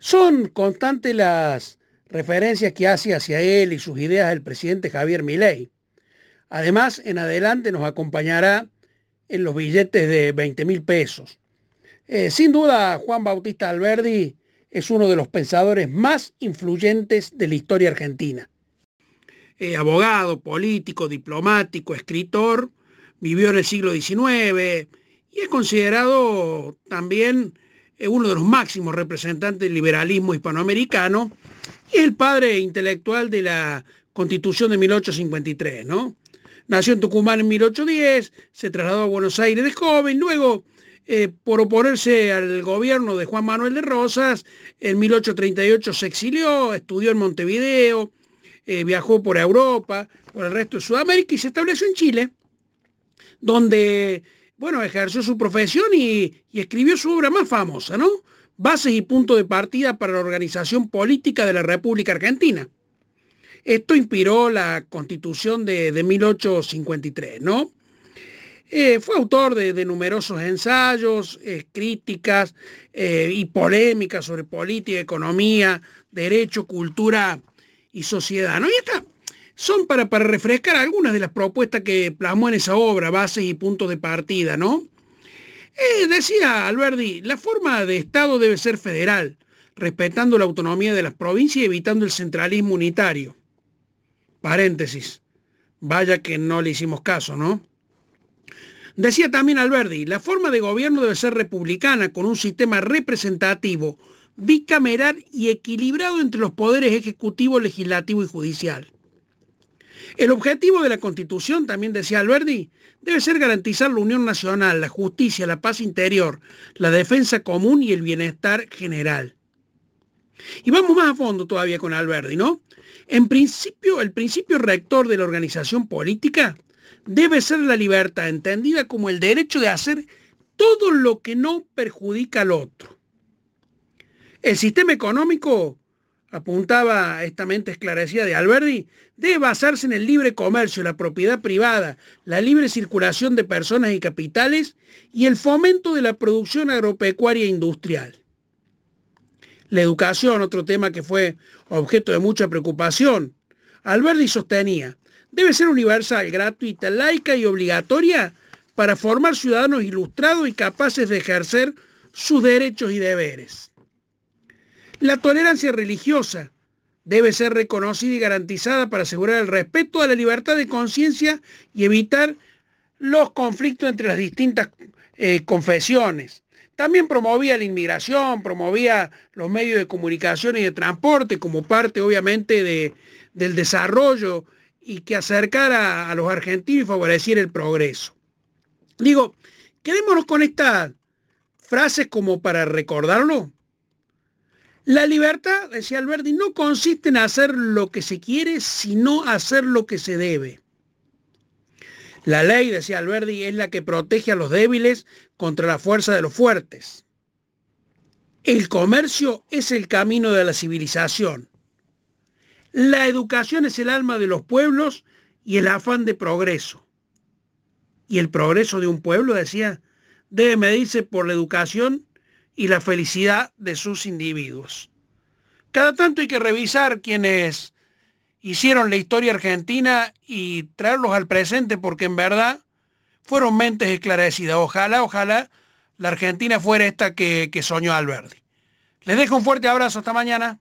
Son constantes las referencias que hace hacia él y sus ideas el presidente Javier Milei. Además, en adelante nos acompañará en los billetes de 20 mil pesos. Eh, sin duda, Juan Bautista Alberdi es uno de los pensadores más influyentes de la historia argentina. Eh, abogado, político, diplomático, escritor, vivió en el siglo XIX y es considerado también uno de los máximos representantes del liberalismo hispanoamericano y el padre intelectual de la Constitución de 1853, ¿no? Nació en Tucumán en 1810, se trasladó a Buenos Aires de joven, luego, eh, por oponerse al gobierno de Juan Manuel de Rosas, en 1838 se exilió, estudió en Montevideo, eh, viajó por Europa, por el resto de Sudamérica y se estableció en Chile, donde, bueno, ejerció su profesión y, escribió su obra más famosa, ¿no? Bases y punto de partida para la organización política de la República Argentina. Esto inspiró la constitución de, 1853, ¿no? Eh, fue autor de, numerosos ensayos, eh, críticas eh, y polémicas sobre política, economía, derecho, cultura y sociedad. ¿no? Y son para, para refrescar algunas de las propuestas que plasmó en esa obra, bases y puntos de partida. ¿no? decía Alberti, la forma de Estado debe ser federal, respetando la autonomía de las provincias y evitando el centralismo unitario. Paréntesis. Vaya que no le hicimos caso, ¿no? Decía también Alberdi, la forma de gobierno debe ser republicana, con un sistema representativo, bicameral y equilibrado entre los poderes ejecutivo, legislativo y judicial. El objetivo de la Constitución, también decía Alberdi, debe ser garantizar la unión nacional, la justicia, la paz interior, la defensa común y el bienestar general. Y vamos más a fondo todavía con Alberdi, ¿no? En principio, el principio rector de la organización política debe ser la libertad, entendida como el derecho de hacer todo lo que no perjudica al otro. El sistema económico, apuntaba esta mente esclarecida de Alberti, debe basarse en el libre comercio, la propiedad privada, la libre circulación de personas y capitales y el fomento de la producción agropecuaria industrial. La educación, otro tema que fue objeto de mucha preocupación. Alberti sostenía, debe ser universal, gratuita, laica y obligatoria para formar ciudadanos ilustrados y capaces de ejercer sus derechos y deberes. La tolerancia religiosa debe ser reconocida y garantizada para asegurar el respeto a la libertad de conciencia y evitar los conflictos entre las distintas eh, confesiones. También promovía la inmigración, promovía los medios de comunicación y de transporte como parte obviamente de, del desarrollo y que acercara a los argentinos y favoreciera el progreso. Digo, quedémonos con estas frases como para recordarlo. La libertad, decía Alberti, no consiste en hacer lo que se quiere, sino hacer lo que se debe. La ley, decía Alberti, es la que protege a los débiles contra la fuerza de los fuertes. El comercio es el camino de la civilización. La educación es el alma de los pueblos y el afán de progreso. Y el progreso de un pueblo, decía, debe medirse por la educación y la felicidad de sus individuos. Cada tanto hay que revisar quienes hicieron la historia argentina y traerlos al presente porque en verdad fueron mentes esclarecidas. Ojalá, ojalá la Argentina fuera esta que, que soñó Alberti. Les dejo un fuerte abrazo. Hasta mañana.